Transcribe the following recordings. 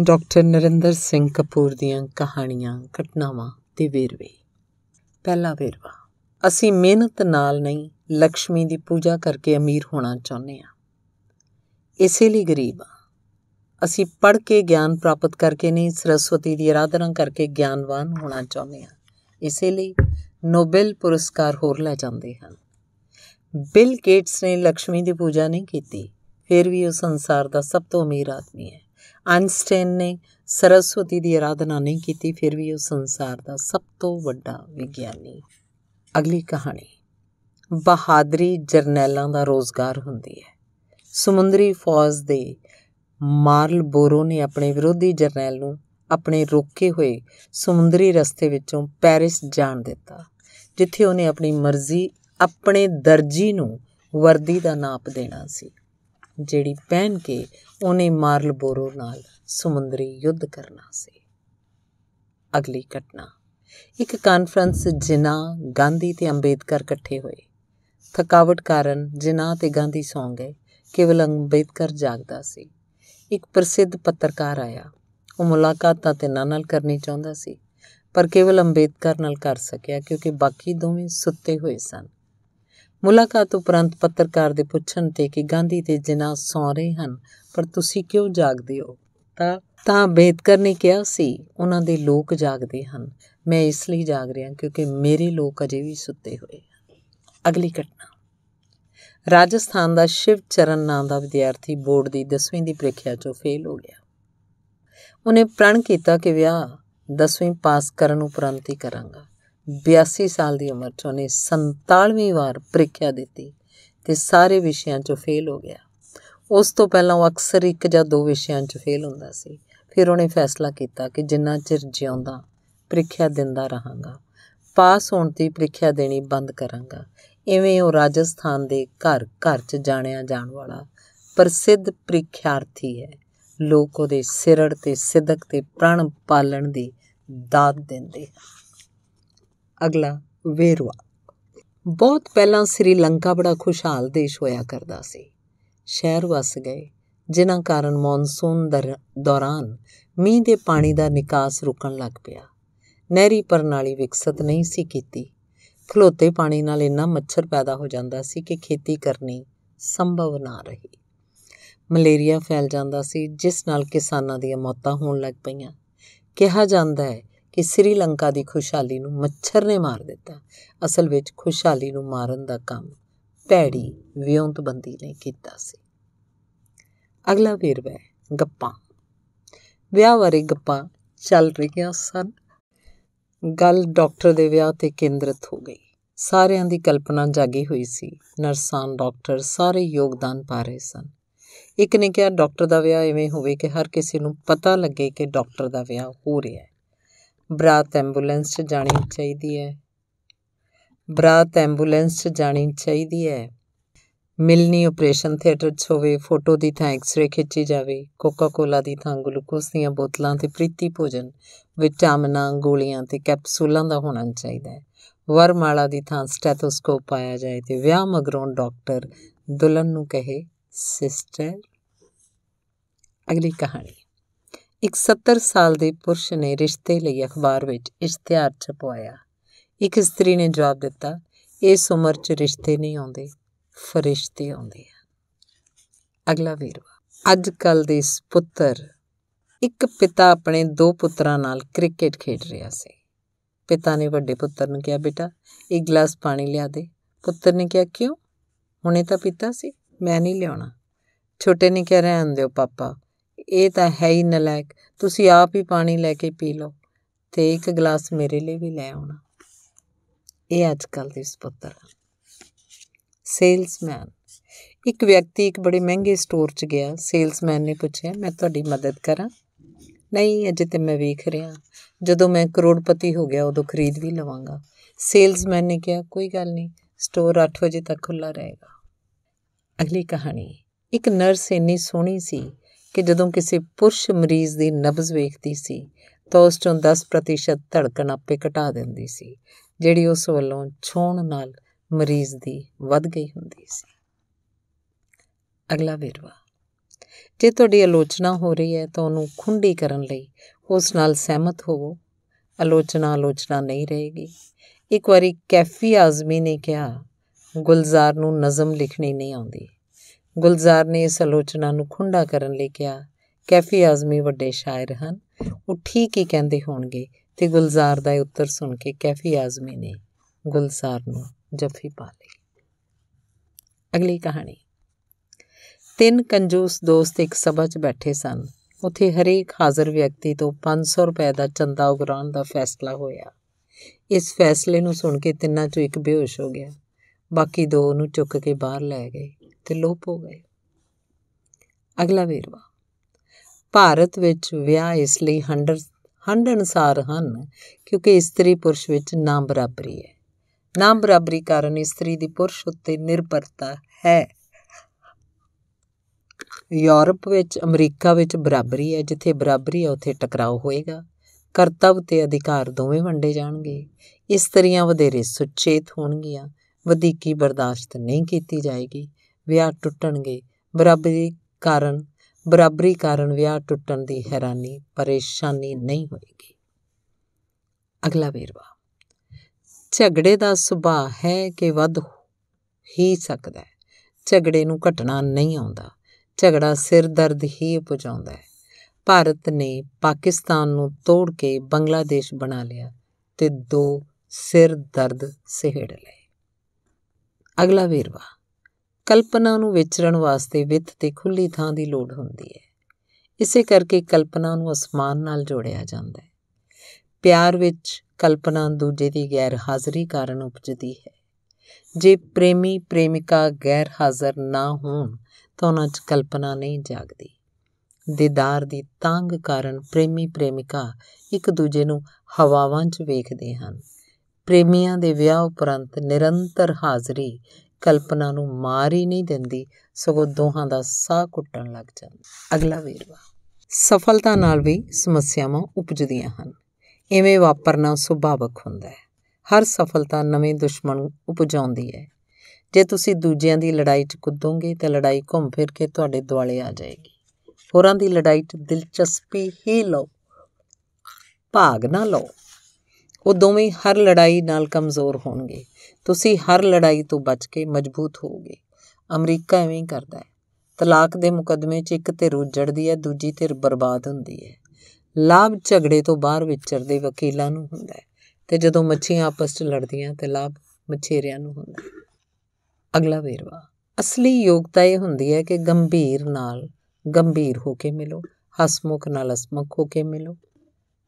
Doctor Narendra Singh Kapoor ਦੀਆਂ ਕਹਾਣੀਆਂ, ਘਟਨਾਵਾਂ ਤੇ ਵੇਰਵੇ। ਪਹਿਲਾ ਵੇਰਵਾ, ਅਸੀਂ ਮਿਹਨਤ ਨਾਲ ਨਹੀਂ ਲక్ష్ਮੀ ਦੀ ਪੂਜਾ ਕਰਕੇ ਅਮੀਰ ਹੋਣਾ ਚਾਹੁੰਦੇ ਹਾਂ। ਇਸੇ ਲਈ ਗਰੀਬ ਆ ਅਸੀਂ ਪੜ੍ਹ ਕੇ ਗਿਆਨ ਪ੍ਰਾਪਤ ਕਰਕੇ ਨਹੀਂ, ਸਰਸਵਤੀ ਦੀ ਆਰਾਧਨਾ ਕਰਕੇ ਗਿਆਨਵਾਨ ਹੋਣਾ ਚਾਹੁੰਦੇ ਹਾਂ। ਇਸੇ ਲਈ ਨੋਬਲ ਪੁਰਸਕਾਰ ਹੋਰ ਲੈ ਜਾਂਦੇ ਹਨ। ਬਿਲ ਗੇਟਸ ਨੇ ਲక్ష్ਮੀ ਦੀ ਪੂਜਾ ਨਹੀਂ ਕੀਤੀ, ਫਿਰ ਵੀ ਉਹ ਸੰਸਾਰ ਦਾ ਸਭ ਤੋਂ ਅਮੀਰ ਆਦਮੀ ਹੈ। ਆਇਨਸਟਾਈਨ ਨੇ ਸਰਸਵਤੀ ਦੀ ਆਰਾਧਨਾ ਨਹੀਂ ਕੀਤੀ, ਫਿਰ ਵੀ ਉਹ ਸੰਸਾਰ ਦਾ ਸਭ ਤੋਂ ਵੱਡਾ ਵਿਗਿਆਨੀ। ਅਗਲੀ ਕਹਾਣੀ। ਬਹਾਦਰੀ ਜਰਨੈਲਾਂ ਦਾ ਰੋਜ਼ਗਾਰ ਹੁੰਦੀ ਹੈ। ਸਮੁੰਦਰੀ ਫੌਜ ਦੇ ਮਾਰਲ ਬੋਰੋ ਨੇ ਆਪਣੇ ਵਿਰੋਧੀ ਜਰਨੈਲ ਨੂੰ ਆਪਣੇ ਰੋਕੇ ਹੋਏ ਸਮੁੰਦਰੀ ਰਸਤੇ ਵਿੱਚੋਂ ਪੈਰਿਸ ਜਾਣ ਦਿੱਤਾ, ਜਿੱਥੇ ਉਹਨੇ ਆਪਣੀ ਮਰਜ਼ੀ, ਆਪਣੇ ਦਰਜੀ ਨੂੰ ਵਰਦੀ ਦਾ ਨਾਪ ਦੇਣਾ ਸੀ। ਜਿਹੜੀ ਪਹਿਨ ਕੇ ਉਹਨੇ ਮਾਰਲਬੋਰੋ ਨਾਲ ਸਮੁੰਦਰੀ ਯੁੱਧ ਕਰਨਾ ਸੀ। ਅਗਲੀ ਘਟਨਾ। ਇੱਕ ਕਾਨਫਰੰਸ ਜਿਨਾ ਗਾਂਧੀ ਤੇ ਅੰਬੇਦਕਰ ਇਕੱਠੇ ਹੋਏ। ਥਕਾਵਟ ਕਾਰਨ ਜਿਨਾ ਤੇ ਗਾਂਧੀ ਸੌਂ ਗਏ, ਕੇਵਲ ਅੰਬੇਦਕਰ ਜਾਗਦਾ ਸੀ। ਇੱਕ ਪ੍ਰਸਿੱਧ ਪੱਤਰਕਾਰ ਆਇਆ। ਉਹ ਮੁਲਾਕਾਤ ਤੇ ਨਾਲ ਕਰਨੀ ਚਾਹੁੰਦਾ ਸੀ, ਪਰ ਕੇਵਲ ਅੰਬੇਦਕਰ ਨਾਲ ਕਰ ਸਕਿਆ ਕਿਉਂਕਿ ਬਾਕੀ ਦੋਵੇਂ ਸੁੱਤੇ ਹੋਏ ਸਨ। ਮੁਲਾਕਾਤ ਉਪਰੰਤ ਪੱਤਰਕਾਰ ਦੇ ਪੁੱਛਣ ਤੇ ਕਿ ਗਾਂਧੀ ਤੇ ਜਿਨਾ ਸੌ ਰਹੇ ਹਨ, ਪਰ ਤੁਸੀਂ ਕਿਉਂ ਜਾਗਦੇ ਹੋ? ਤਾਂ ਤਾਂ ਬੇਦਕਰ ਨੇ ਕਿਹਾ ਸੀ, ਉਹਨਾਂ ਦੇ ਲੋਕ ਜਾਗਦੇ ਹਨ। ਮੈਂ ਇਸ ਲਈ ਜਾਗ ਰਿਹਾ ਕਿਉਂਕਿ ਮੇਰੇ ਲੋਕ ਅਜੇ ਵੀ ਸੁੱਤੇ ਹੋਏ ਹਨ। ਅਗਲੀ ਘਟਨਾ। ਰਾਜਸਥਾਨ ਦਾ ਸ਼ਿਵ ਚਰਨ ਨਾਂ ਦਾ ਵਿਦਿਆਰਥੀ ਬੋਰਡ ਦੀ 10ਵੀਂ ਦੀ ਪ੍ਰੀਖਿਆ 'ਚੋਂ ਫੇਲ ਹੋ ਗਿਆ। ਉਹਨੇ ਪ੍ਰਣ ਕੀਤਾ ਕਿ ਵਿਆਹ 10ਵੀਂ ਪਾਸ ਕਰਨ ਉਪਰੰਤ ਹੀ ਕਰਾਂਗਾ। 82 ਸਾਲ ਦੀ ਉਮਰ 'ਚ ਉਹਨੇ 47ਵੀਂ ਵਾਰ ਪ੍ਰੀਖਿਆ ਦਿੱਤੀ ਤੇ ਸਾਰੇ ਵਿਸ਼ਿਆਂ 'ਚੋਂ ਫੇਲ ਹੋ ਗਿਆ। ਉਸ ਤੋਂ ਪਹਿਲਾਂ ਉਹ ਅਕਸਰ ਇੱਕ ਜਾਂ ਦੋ ਵਿਸ਼ਿਆਂ 'ਚ ਫੇਲ ਹੁੰਦਾ ਸੀ। ਫਿਰ ਉਹਨੇ ਫੈਸਲਾ ਕੀਤਾ ਕਿ ਜਿੰਨਾ ਚਿਰ ਜਿਉਂਦਾ, ਪ੍ਰੀਖਿਆ ਦਿੰਦਾ ਰਹਾਂਗਾ। ਪਾਸ ਹੋਣ ਦੀ ਪ੍ਰੀਖਿਆ ਦੇਣੀ ਬੰਦ ਕਰਾਂਗਾ। ਐਵੇਂ ਉਹ ਰਾਜਸਥਾਨ ਦੇ ਘਰ ਘਰ 'ਚ ਜਾਣਿਆ ਜਾਣ ਵਾਲਾ ਪ੍ਰਸਿੱਧ ਪ੍ਰੀਖਿਆਰਥੀ ਹੈ। ਲੋਕ ਉਹਦੇ ਸਿਰੜ ਤੇ ਸਿੱਧਕ ਤੇ ਪ੍ਰਣ ਪਾਲਣ ਦੀ ਦਾਤ ਦਿੰਦੇ ਹਨ। ਅਗਲਾ ਵੇਰਵਾ। ਬਹੁਤ ਪਹਿਲਾਂ ਸ੍ਰੀਲੰਕਾ ਬੜਾ ਖੁਸ਼ਹਾਲ ਦੇਸ਼ ਹੋਇਆ ਕਰਦਾ ਸੀ। ਸ਼ਹਿਰ ਵਸ ਗਏ, ਜਿਨ੍ਹਾਂ ਕਾਰਨ ਮੌਨਸੂਨ ਦੌਰਾਨ ਮੀਂਹ ਦੇ ਪਾਣੀ ਦਾ ਨਿਕਾਸ ਰੁਕਣ ਲੱਗ ਪਿਆ। ਨਹਿਰੀ ਪ੍ਰਣਾਲੀ ਵਿਕਸਿਤ ਨਹੀਂ ਸੀ ਕੀਤੀ। ਖਲੋਤੇ ਪਾਣੀ ਨਾਲ ਇੰਨਾ ਮੱਛਰ ਪੈਦਾ ਹੋ ਜਾਂਦਾ ਸੀ ਕਿ ਖੇਤੀ ਕਰਨੀ ਸੰਭਵ ਨਾ ਰਹੀ। ਮਲੇਰੀਆ ਫੈਲ ਜਾਂਦਾ ਸੀ, ਜਿਸ ਨਾਲ ਕਿਸਾਨਾਂ ਦੀਆਂ ਮੌਤਾਂ ਹੋਣ ਲੱਗ ਪਈਆਂ। ਕਿਹਾ ਜਾਂਦਾ ਹੈ ਕਿ ਸ੍ਰੀਲੰਕਾ ਦੀ ਖੁਸ਼ਹਾਲੀ ਨੂੰ ਮੱਛਰ ਨੇ ਮਾਰ ਦਿੱਤਾ। ਅਸਲ ਵਿੱਚ ਖੁਸ਼ਹਾਲੀ ਨੂੰ ਮਾਰਨ ਦਾ ਕੰਮ ਭੈੜੀ, ਵਿਉਂਤਬੰਦੀ ਨੇ ਕੀਤਾ ਸੀ। ਅਗਲਾ ਵੇਰਵਾ ਗੱਪਾਂ। ਵਿਆਹ ਬਾਰੇ ਗੱਪਾਂ ਚੱਲ ਰਹੀਆਂ ਸਨ। ਗੱਲ ਡਾਕਟਰ ਦੇ ਵਿਆਹ ਤੇ ਕੇਂਦਰਿਤ ਹੋ ਗਈ। ਸਾਰਿਆਂ ਦੀ ਕਲਪਨਾ ਜਾਗੀ ਹੋਈ ਸੀ। ਨਰਸਾਂ, ਡਾਕਟਰ ਸਾਰੇ ਯੋਗਦਾਨ ਪਾ ਰਹੇ ਸਨ। ਇੱਕ ਨੇ ਕਿਹਾ, ਡਾਕਟਰ ਦਾ ਵਿਆਹ ਐਵੇਂ ਹੋਵੇ ਕਿ ਹਰ ਕਿਸੇ ਨੂੰ ਪਤਾ ਲੱਗੇ ਕਿ ਡਾਕਟਰ ਦਾ ਵਿਆਹ ਹੋ ਰਿਹਾ ਹੈ। ਬਰਾਤ ਐਂਬੂਲੈਂਸ 'ਚ ਜਾਣੀ ਚਾਹੀਦੀ ਹੈ। ਬਰਾਤ ਐਂਬੂਲੈਂਸ 'ਚ ਜਾਣੀ ਚਾਹੀਦੀ ਹੈ। ਮਿਲਨੀ ਆਪਰੇਸ਼ਨ ਥੀਏਟਰ 'ਚ ਹੋਵੇ, ਫੋਟੋ ਦੀ ਥਾਂ ਐਕਸ-ਰੇ ਖਿੱਚੀ ਜਾਵੇ ਕੋਕਾ ਕੋਲਾ ਦੀ ਥਾਂ ਗਲੂਕੋਸ ਦੀਆਂ ਬੋਤਲਾਂ ਤੇ ਪ੍ਰੀਤੀ ਭੋਜਨ ਵਿਟਾਮਿਨਾਂ ਗੋਲੀਆਂ ਤੇ ਕੈਪਸੂਲਾਂ ਦਾ ਹੋਣਾ ਚਾਹੀਦਾ ਹੈ। ਵਰਮਾਲਾ ਦੀ ਥਾਂ ਸਟੈਥੋਸਕੋਪ ਪਾਇਆ ਜਾਏ ਤੇ ਵਿਆਹ ਮਗਰੋਂ ਡਾਕਟਰ ਦੁਲਨ ਨੂੰ ਕਹੇ ਸਿਸਟਰ ਅਗਲੀ ਕਹਾਣੀ। ਇੱਕ 70 ਸਾਲ ਦੇ ਪੁਰਸ਼ ਨੇ ਰਿਸ਼ਤੇ ਲਈ ਅਖਬਾਰ ਵਿੱਚ ਇਸ਼ਤਿਹਾਰ ਛਪਵਾਇਆ। ਇੱਕ ਇਸਤਰੀ ਨੇ ਜਵਾਬ ਦਿੱਤਾ, ਇਸ ਉਮਰ 'ਚ ਰਿਸ਼ਤੇ ਨਹੀਂ ਆਉਂਦੇ, ਫਰਿਸ਼ਤੇ ਆਉਂਦੇ ਆ। ਅਗਲਾ ਵੇਰਵਾ ਅੱਜ ਕੱਲ ਦੇ ਪੁੱਤਰ, ਇੱਕ ਪਿਤਾ ਆਪਣੇ ਦੋ ਪੁੱਤਰਾਂ ਨਾਲ ਕ੍ਰਿਕਟ ਖੇਡ ਰਿਹਾ ਸੀ। ਪਿਤਾ ਨੇ ਵੱਡੇ ਪੁੱਤਰ ਨੂੰ ਕਿਹਾ, ਬੇਟਾ, ਇੱਕ ਗਲਾਸ ਪਾਣੀ ਲਿਆ ਦੇ। ਪੁੱਤਰ ਨੇ ਕਿਹਾ, ਕਿਉਂ? ਹੁਣੇ ਤਾਂ ਪੀਤਾ ਸੀ, ਮੈਂ ਨਹੀਂ ਲਿਆਉਣਾ। ਛੋਟੇ ਨੇ ਕਿਹਾ, ਰਹਿਣ ਦਿਓ, ਪਾਪਾ। ਇਹ ਤਾਂ ਹੈ ਹੀ ਨਲਾਇਕ। ਤੁਸੀਂ ਆਪ ਹੀ ਪਾਣੀ ਲੈ ਕੇ ਪੀ ਲਓ ਤੇ ਇੱਕ ਗਲਾਸ ਮੇਰੇ ਲਈ ਵੀ ਲੈ ਆਉਣਾ। ਇਹ ਅੱਜ ਕੱਲ ਦੇ ਸਪੁੱਤਰ ਸੇਲਸਮੈਨ। ਇੱਕ ਵਿਅਕਤੀ ਇੱਕ ਬੜੇ ਮਹਿੰਗੇ ਸਟੋਰ 'ਚ ਗਿਆ। ਸੇਲਸਮੈਨ ਨੇ ਪੁੱਛਿਆ, ਮੈਂ ਤੁਹਾਡੀ ਮਦਦ ਕਰਾਂ? ਨਹੀਂ, ਅਜੇ ਤੇ ਮੈਂ ਵੇਖ ਰਿਹਾ ਜਦੋਂ ਮੈਂ ਕਰੋੜਪਤੀ ਹੋ ਗਿਆ, ਉਦੋਂ ਖਰੀਦ ਵੀ ਲਵਾਂਗਾ। ਸੇਲਸਮੈਨ ਨੇ ਕਿਹਾ, ਕੋਈ ਗੱਲ ਨਹੀਂ, ਸਟੋਰ 8 ਵਜੇ ਤੱਕ ਖੁੱਲਾ ਰਹੇਗਾ। ਅਗਲੀ ਕਹਾਣੀ। ਇੱਕ ਨਰਸ ਇੰਨੀ ਸੋਹਣੀ ਸੀ ਕਿ ਜਦੋਂ ਕਿਸੇ ਪੁਰਸ਼ ਮਰੀਜ਼ ਦੀ ਨਬਜ਼ ਵੇਖਦੀ ਸੀ, ਤਾਂ ਉਸ ਤੋਂ 10% ਧੜਕਣ ਆਪੇ ਘਟਾ ਦਿੰਦੀ ਸੀ, ਜਿਹੜੀ ਉਸ ਵੱਲੋਂ ਛੋਣ ਨਾਲ ਮਰੀਜ਼ ਦੀ ਵੱਧ ਗਈ ਹੁੰਦੀ ਸੀ। ਅਗਲਾ ਵੇਰਵਾ। ਜੇ ਤੁਹਾਡੀ ਆਲੋਚਨਾ ਹੋ ਰਹੀ ਹੈ ਤਾਂ ਉਹਨੂੰ ਖੁੰਡੀ ਕਰਨ ਲਈ ਉਸ ਨਾਲ ਸਹਿਮਤ ਹੋਵੋ। ਆਲੋਚਨਾ ਆਲੋਚਨਾ ਨਹੀਂ ਰਹੇਗੀ। ਇੱਕ ਵਾਰੀ ਕੈਫੀ ਆਜ਼ਮੀ ਨੇ ਕਿਹਾ, ਗੁਲਜ਼ਾਰ ਨੂੰ ਨਜ਼ਮ ਲਿਖਣੀ ਨਹੀਂ ਆਉਂਦੀ। ਗੁਲਜ਼ਾਰ ਨੇ ਇਸ ਆਲੋਚਨਾ ਨੂੰ ਖੁੰਡਾ ਕਰਨ ਲਈ ਕਿਹਾ, ਕੈਫੀ ਆਜ਼ਮੀ ਵੱਡੇ ਸ਼ਾਇਰ ਹਨ। ਉਹ ਠੀਕ ਹੀ ਕਹਿੰਦੇ ਹੋਣਗੇ। ਤੇ ਗੁਲਜ਼ਾਰ ਦਾ ਉੱਤਰ ਸੁਣ ਕੇ ਕੈਫੀ ਆਜ਼ਮੀ ਨੇ ਗੁਲਜ਼ਾਰ ਨੂੰ ਜੱਫੀ ਪਾ ਲਈ। ਅਗਲੀ ਕਹਾਣੀ। ਤਿੰਨ ਕੰਜੂਸ ਦੋਸਤ ਇੱਕ ਸਭਾ 'ਚ ਬੈਠੇ ਸਨ। ਉੱਥੇ ਹਰੇਕ ਹਾਜ਼ਰ ਵਿਅਕਤੀ ਤੋਂ 500 ਰੁਪਏ ਦਾ ਚੰਦਾ ਉਗਰਾਉਣ ਦਾ ਫੈਸਲਾ ਹੋਇਆ। ਇਸ ਫੈਸਲੇ ਨੂੰ ਸੁਣ ਕੇ ਤਿੰਨਾਂ 'ਚੋਂ ਇੱਕ ਬੇਹੋਸ਼ ਹੋ ਗਿਆ। ਬਾਕੀ ਦੋ ਉਹਨੂੰ ਚੁੱਕ ਕੇ ਬਾਹਰ ਲੈ ਗਏ। ਤੇ ਲੋਪ ਹੋ ਗਏ। ਅਗਲਾ ਵੇਰਵਾ। ਭਾਰਤ ਵਿੱਚ ਵਿਆਹ ਇਸ ਲਈ ਹੰਡਰ ਹੰਡਣਸਾਰ ਹਨ ਕਿਉਂਕਿ ਇਸਤਰੀ ਪੁਰਸ਼ ਵਿੱਚ ਨਾ ਬਰਾਬਰੀ ਹੈ। ਨਾ ਬਰਾਬਰੀ ਕਾਰਨ ਇਸਤਰੀ ਦੀ ਪੁਰਸ਼ ਉੱਤੇ ਨਿਰਭਰਤਾ ਹੈ। ਯੂਰਪ ਵਿੱਚ, ਅਮਰੀਕਾ ਵਿੱਚ ਬਰਾਬਰੀ ਹੈ। ਜਿੱਥੇ ਬਰਾਬਰੀ ਹੈ, ਉੱਥੇ ਟਕਰਾਅ ਹੋਏਗਾ। ਕਰਤੱਵ ਤੇ ਅਧਿਕਾਰ ਦੋਵੇਂ ਵੰਡੇ ਜਾਣਗੇ। ਇਸਤਰੀਆਂ ਵਧੇਰੇ ਸੁਚੇਤ ਹੋਣਗੀਆਂ। ਵਧੀਕੀ ਬਰਦਾਸ਼ਤ ਨਹੀਂ ਕੀਤੀ ਜਾਏਗੀ। ਵਿਆਹ ਟੁੱਟਣਗੇ ਬਰਾਬਰੀ ਕਾਰਨ ਬਰਾਬਰੀ ਕਾਰਨ ਵਿਆਹ ਟੁੱਟਣ ਦੀ ਹੈਰਾਨੀ, ਪਰੇਸ਼ਾਨੀ ਨਹੀਂ ਹੋਏਗੀ। ਅਗਲਾ ਵੇਰਵਾ। ਝਗੜੇ ਦਾ ਸੁਭਾਅ ਹੈ ਕਿ ਵੱਧ ਹੀ ਸਕਦਾ ਹੈ। ਝਗੜੇ ਨੂੰ ਘਟਣਾ ਨਹੀਂ ਆਉਂਦਾ। ਝਗੜਾ ਸਿਰ ਦਰਦ ਹੀ ਉਪਜਾਉਂਦਾ ਹੈ। ਭਾਰਤ ਨੇ ਪਾਕਿਸਤਾਨ ਨੂੰ ਤੋੜ ਕੇ ਬੰਗਲਾਦੇਸ਼ ਬਣਾ ਲਿਆ ਤੇ ਦੋ ਸਿਰ ਦਰਦ ਸਿਹੜ ਲਏ। ਅਗਲਾ ਵੇਰਵਾ। ਕਲਪਨਾ ਨੂੰ ਵਿਚਰਨ ਵਾਸਤੇ ਵਿੱਤ ਤੇ ਖੁੱਲੀ ਥਾਂ ਦੀ ਲੋੜ ਹੁੰਦੀ ਹੈ। ਇਸੇ ਕਰਕੇ ਕਲਪਨਾ ਨੂੰ ਅਸਮਾਨ ਨਾਲ ਜੋੜਿਆ ਜਾਂਦਾ ਹੈ। ਪਿਆਰ ਵਿੱਚ ਕਲਪਨਾ ਦੂਜੇ ਦੀ ਗੈਰ ਹਾਜ਼ਰੀ ਕਾਰਨ ਉਪਜਦੀ ਹੈ। ਜੇ ਪ੍ਰੇਮੀ ਪ੍ਰੇਮਿਕਾ ਗੈਰ ਹਾਜ਼ਰ ਨਾ ਹੋਣ, ਤਾਂ ਉਹਨਾਂ 'ਚ ਕਲਪਨਾ ਨਹੀਂ ਜਾਗਦੀ। ਦੀਦਾਰ ਦੀ ਤੰਗ ਕਾਰਨ ਪ੍ਰੇਮੀ ਪ੍ਰੇਮਿਕਾ ਇੱਕ ਦੂਜੇ ਨੂੰ ਹਵਾਵਾਂ 'ਚ ਵੇਖਦੇ ਹਨ। ਪ੍ਰੇਮੀਆਂ ਦੇ ਵਿਆਹ ਉਪਰੰਤ ਨਿਰੰਤਰ ਹਾਜ਼ਰੀ ਕਲਪਨਾ ਨੂੰ ਮਾਰ ਹੀ ਨਹੀਂ ਦਿੰਦੀ, ਸਗੋਂ ਦੋਹਾਂ ਦਾ ਸਾਹ ਘੁੱਟਣ ਲੱਗ ਜਾਂਦਾ। ਅਗਲਾ ਵੇਰਵਾ। ਸਫਲਤਾ ਨਾਲ ਵੀ ਸਮੱਸਿਆਵਾਂ ਉਪਜਦੀਆਂ ਹਨ। ਐਵੇਂ ਵਾਪਰਨਾ ਸੁਭਾਵਕ ਹੁੰਦਾ ਹੈ। ਹਰ ਸਫਲਤਾ ਨਵੇਂ ਦੁਸ਼ਮਣ ਉਪਜਾਉਂਦੀ ਹੈ। ਜੇ ਤੁਸੀਂ ਦੂਜਿਆਂ ਦੀ ਲੜਾਈ 'ਚ ਕੁੱਦੋਗੇ, ਤਾਂ ਲੜਾਈ ਘੁੰਮ ਫਿਰ ਕੇ ਤੁਹਾਡੇ ਦੁਆਲੇ ਆ ਜਾਏਗੀ। ਹੋਰਾਂ ਦੀ ਲੜਾਈ 'ਚ ਦਿਲਚਸਪੀ ਹੀ ਲਓ। ਭਾਗ ਨਾ ਲਓ। ਉਹ ਦੋਵੇਂ ਹਰ ਲੜਾਈ ਨਾਲ ਕਮਜ਼ੋਰ ਹੋਣਗੇ। ਤੁਸੀਂ ਹਰ ਲੜਾਈ ਤੋਂ ਬਚ ਕੇ ਮਜ਼ਬੂਤ ਹੋਵੋਗੇ। ਅਮਰੀਕਾ ਐਵੇਂ ਹੀ ਕਰਦਾ ਹੈ। ਤਲਾਕ ਦੇ ਮੁਕਦਮੇ 'ਚ ਇੱਕ ਧਿਰ ਉਜੜਦੀ ਹੈ, ਦੂਜੀ ਧਿਰ ਬਰਬਾਦ ਹੁੰਦੀ ਹੈ। ਲਾਭ ਝਗੜੇ ਤੋਂ ਬਾਹਰ ਵਿਚਰਦੇ ਵਕੀਲਾਂ ਨੂੰ ਹੁੰਦਾ ਹੈ ਤੇ ਜਦੋਂ ਮੱਛੀਆਂ ਆਪਸ 'ਚ ਲੜਦੀਆਂ ਤੇ ਲਾਭ ਮਛੇਰਿਆਂ ਨੂੰ ਹੁੰਦਾ ਹੈ। ਅਗਲਾ ਵੇਰਵਾ। ਅਸਲੀ ਯੋਗਤਾ ਇਹ ਹੁੰਦੀ ਹੈ ਕਿ ਗੰਭੀਰ ਨਾਲ ਗੰਭੀਰ ਹੋ ਕੇ ਮਿਲੋ, ਹਸਮੁਖ ਨਾਲ ਹਸਮੁਖ ਹੋ ਕੇ ਮਿਲੋ।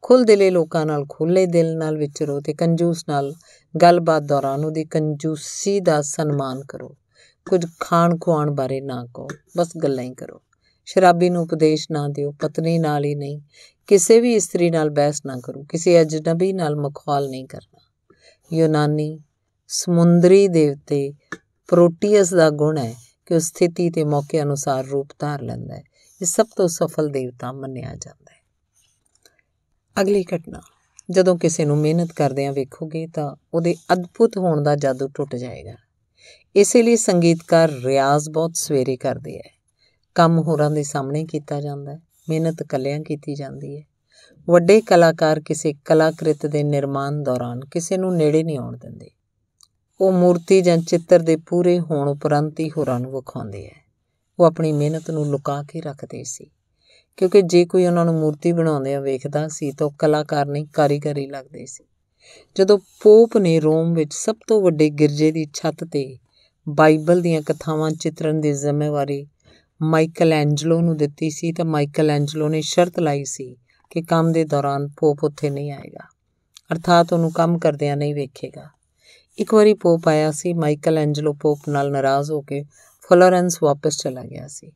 ਖੁੱਲ ਦਿਲੇ ਲੋਕਾਂ ਨਾਲ ਖੁੱਲੇ ਦਿਲ ਨਾਲ ਵਿਚਰੋ ਤੇ ਕੰਜੂਸ ਨਾਲ ਗੱਲਬਾਤ ਦੌਰਾਨ ਉਹਦੀ ਕੰਜੂਸੀ ਦਾ ਸਨਮਾਨ ਕਰੋ। ਕੁਝ ਖਾਣ ਖਵਾਣ ਬਾਰੇ ਨਾ ਕਹੋ, ਬਸ ਗੱਲਾਂ ਹੀ ਕਰੋ। ਸ਼ਰਾਬੀ ਨੂੰ ਉਪਦੇਸ਼ ਨਾ ਦਿਓ, ਪਤਨੀ ਨਾਲ ਹੀ ਨਹੀਂ। ਕਿਸੇ ਵੀ ਇਸਤਰੀ ਨਾਲ ਬਹਿਸ ਨਾ ਕਰੋ, ਕਿਸੇ ਅਜਨਬੀ ਨਾਲ ਮਖੌਲ ਨਹੀਂ ਕਰਨਾ। ਯੂਨਾਨੀ ਸਮੁੰਦਰੀ ਦੇਵਤੇ ਪ੍ਰੋਟੀਅਸ ਦਾ ਗੁਣ ਹੈ ਕਿ ਉਹ ਸਥਿਤੀ ਤੇ ਮੌਕੇ ਅਨੁਸਾਰ ਰੂਪ ਧਾਰ ਲੈਂਦਾ ਹੈ। ਇਹ ਸਭ ਤੋਂ ਸਫਲ ਦੇਵਤਾ ਮੰਨਿਆ ਜਾਂਦਾ ਹੈ। ਅਗਲੀ ਘਟਨਾ। ਜਦੋਂ ਕਿਸੇ ਨੂੰ ਮਿਹਨਤ ਕਰਦਿਆਂ ਵੇਖੋਗੇ ਤਾਂ ਉਹਦੇ ਅਦਭੁਤ ਹੋਣ ਦਾ ਜਾਦੂ ਟੁੱਟ ਜਾਏਗਾ। ਇਸੇ ਲਈ ਸੰਗੀਤਕਾਰ ਰਿਆਜ਼ ਬਹੁਤ ਸਵੇਰੇ ਕਰਦੇ ਹੈ ਕੰਮ ਹੋਰਾਂ ਦੇ ਸਾਹਮਣੇ ਕੀਤਾ ਜਾਂਦਾ ਹੈ ਮਿਹਨਤ ਕੱਲਿਆਂ ਕੀਤੀ ਜਾਂਦੀ ਹੈ ਵੱਡੇ ਕਲਾਕਾਰ ਕਿਸੇ ਕਲਾਕ੍ਰਿਤ ਦੇ ਨਿਰਮਾਣ ਦੌਰਾਨ ਕਿਸੇ ਨੂੰ ਨੇੜੇ ਨਹੀਂ ਆਉਣ ਦਿੰਦੇ। ਉਹ ਮੂਰਤੀ ਜਾਂ ਚਿੱਤਰ ਦੇ ਪੂਰੇ ਹੋਣ ਉਪਰੰਤ ਹੀ ਹੋਰਾਂ ਨੂੰ ਵਿਖਾਉਂਦੇ ਹੈ ਉਹ ਆਪਣੀ ਮਿਹਨਤ ਨੂੰ ਲੁਕਾ ਕੇ ਰੱਖਦੇ ਸੀ। ਕਿਉਂਕਿ ਜੇ ਕੋਈ ਉਹਨਾਂ ਨੂੰ ਮੂਰਤੀ ਬਣਾਉਂਦੇ ਆ ਵੇਖਦਾ ਸੀ ਤਾਂ ਕਲਾਕਾਰ ਨਹੀਂ, ਕਾਰੀਗਰ ਹੀ ਲੱਗਦੇ ਸੀ। ਜਦੋਂ ਪੋਪ ਨੇ ਰੋਮ ਵਿੱਚ ਸਭ ਤੋਂ ਵੱਡੇ ਗਿਰਜੇ ਦੀ ਛੱਤ ਤੇ ਬਾਈਬਲ ਦੀਆਂ ਕਥਾਵਾਂ ਚਿਤਰਨ ਦੀ ਜ਼ਿੰਮੇਵਾਰੀ ਮਾਈਕਲ ਐਂਜਲੋ ਨੂੰ ਦਿੱਤੀ ਸੀ ਤਾਂ ਮਾਈਕਲ ਐਂਜਲੋ ਨੇ ਸ਼ਰਤ ਲਾਈ ਸੀ ਕਿ ਕੰਮ ਦੇ ਦੌਰਾਨ ਪੋਪ ਉੱਥੇ ਨਹੀਂ ਆਏਗਾ। ਅਰਥਾਤ ਉਹਨੂੰ ਕੰਮ ਕਰਦਿਆਂ ਨਹੀਂ ਵੇਖੇਗਾ। ਇੱਕ ਵਾਰੀ ਪੋਪ ਆਇਆ ਸੀ ਮਾਈਕਲ ਐਂਜਲੋ ਪੋਪ ਨਾਲ ਨਾਰਾਜ਼ ਹੋ ਕੇ ਫਲੋਰੈਂਸ ਵਾਪਸ ਚਲਾ ਗਿਆ ਸੀ।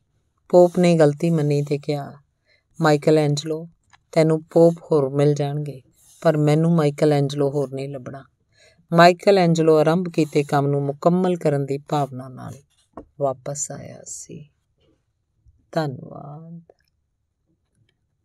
ਪੋਪ ਨੇ ਗਲਤੀ ਮੰਨੀ ਤੇ ਕਿਹਾ ਮਾਈਕਲ ਐਂਜਲੋ ਤੈਨੂੰ ਪੋਪ ਹੋਰ ਮਿਲ ਜਾਣਗੇ, ਪਰ ਮੈਨੂੰ ਮਾਈਕਲ ਐਂਜਲੋ ਹੋਰ ਨਹੀਂ ਲੱਭਣਾ। ਮਾਈਕਲ ਐਂਜਲੋ ਆਰੰਭ ਕੀਤੇ ਕੰਮ ਨੂੰ ਮੁਕੰਮਲ ਕਰਨ ਦੀ ਭਾਵਨਾ ਨਾਲ ਵਾਪਸ ਆਇਆ ਸੀ। ਧੰਨਵਾਦ।